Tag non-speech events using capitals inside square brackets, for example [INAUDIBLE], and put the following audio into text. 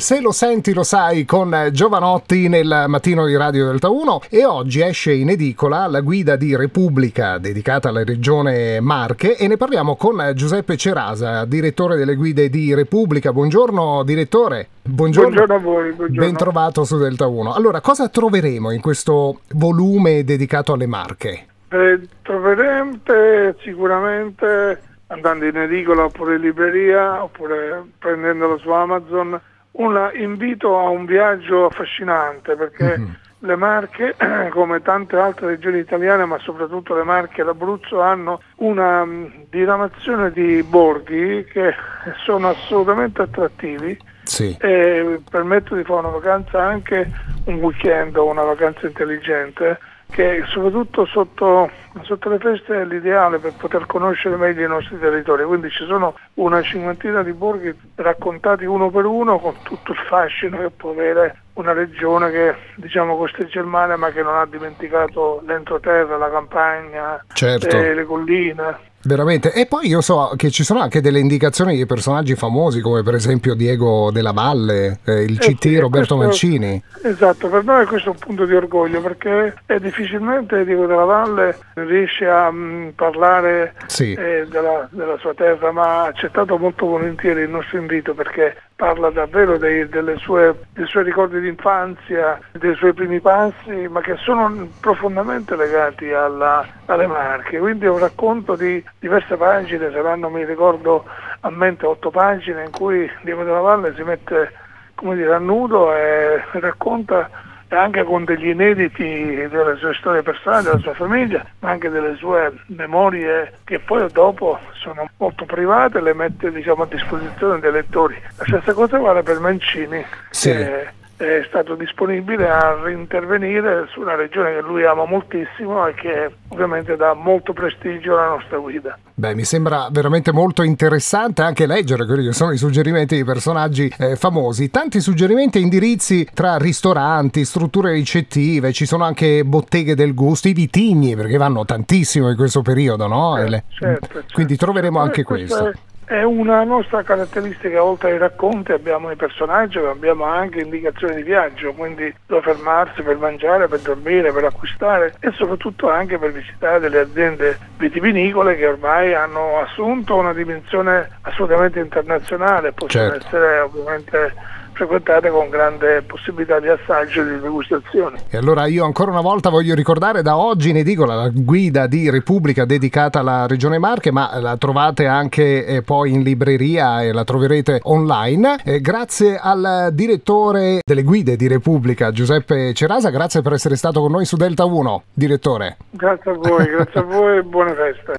Se lo senti lo sai con Giovanotti nel mattino di Radio Delta 1 e oggi esce in edicola la guida di Repubblica dedicata alla regione Marche e ne parliamo con Giuseppe Cerasa, direttore delle guide di Repubblica. Buongiorno direttore. Buongiorno, buongiorno a voi. Buongiorno. Ben trovato su Delta 1. Allora, cosa troveremo in questo volume dedicato alle Marche? Eh, troverete sicuramente andando in edicola oppure in libreria oppure prendendolo su Amazon un invito a un viaggio affascinante perché mm-hmm. le Marche, [CLEARS THROAT] come tante altre regioni italiane, ma soprattutto le Marche e l'Abruzzo, hanno una mm, diramazione di borghi che [LAUGHS] sono assolutamente attrattivi sì. e permettono di fare una vacanza anche un weekend o una vacanza intelligente che soprattutto sotto, sotto, le feste è l'ideale per poter conoscere meglio i nostri territori, quindi ci sono una cinquantina di borghi raccontati uno per uno con tutto il fascino che può avere una regione che diciamo costeggia il mare ma che non ha dimenticato l'entroterra, la campagna, certo. eh, le colline. Veramente. E poi io so che ci sono anche delle indicazioni di personaggi famosi, come per esempio Diego della Valle, eh, il CT eh sì, Roberto questo, Mancini. Esatto, per noi questo è un punto di orgoglio perché è difficilmente Diego della Valle riesce a mh, mm, parlare sì. eh, della, della, sua terra, ma ha accettato molto volentieri il nostro invito perché parla davvero dei, sue, dei suoi ricordi di infanzia, dei suoi primi passi, ma che sono profondamente legati alla, alle Marche. Quindi è un racconto di diverse pagine, saranno, mi ricordo a mente, otto pagine in cui Diego della Valle si mette come dire, a nudo e racconta anche con degli inediti delle sue storie personali, della sua famiglia, ma anche delle sue memorie che poi dopo sono molto private e le mette diciamo, a disposizione dei lettori. La stessa cosa vale per Mancini. Sì. Che, è stato disponibile a rintervenire su una regione che lui ama moltissimo e che ovviamente dà molto prestigio alla nostra guida. Beh, mi sembra veramente molto interessante anche leggere quelli che sono i suggerimenti di personaggi eh, famosi. Tanti suggerimenti e indirizzi tra ristoranti, strutture ricettive, ci sono anche botteghe del gusto, i vitigni, perché vanno tantissimo in questo periodo, no? Certo, certo, certo. Quindi troveremo anche questo. È una nostra caratteristica, oltre ai racconti abbiamo i personaggi, ma abbiamo anche indicazioni di viaggio, quindi dove fermarsi per mangiare, per dormire, per acquistare e soprattutto anche per visitare delle aziende vitivinicole che ormai hanno assunto una dimensione assolutamente internazionale, possono certo. essere ovviamente frequentate con grande possibilità di assaggio e di degustazione. E allora io ancora una volta voglio ricordare da oggi in edicola la guida di Repubblica dedicata alla Regione Marche, ma la trovate anche eh, poi in libreria e la troverete online. Eh, grazie al direttore delle guide di Repubblica, Giuseppe Cerasa, grazie per essere stato con noi su Delta 1, direttore. Grazie a voi, grazie a voi e buone feste.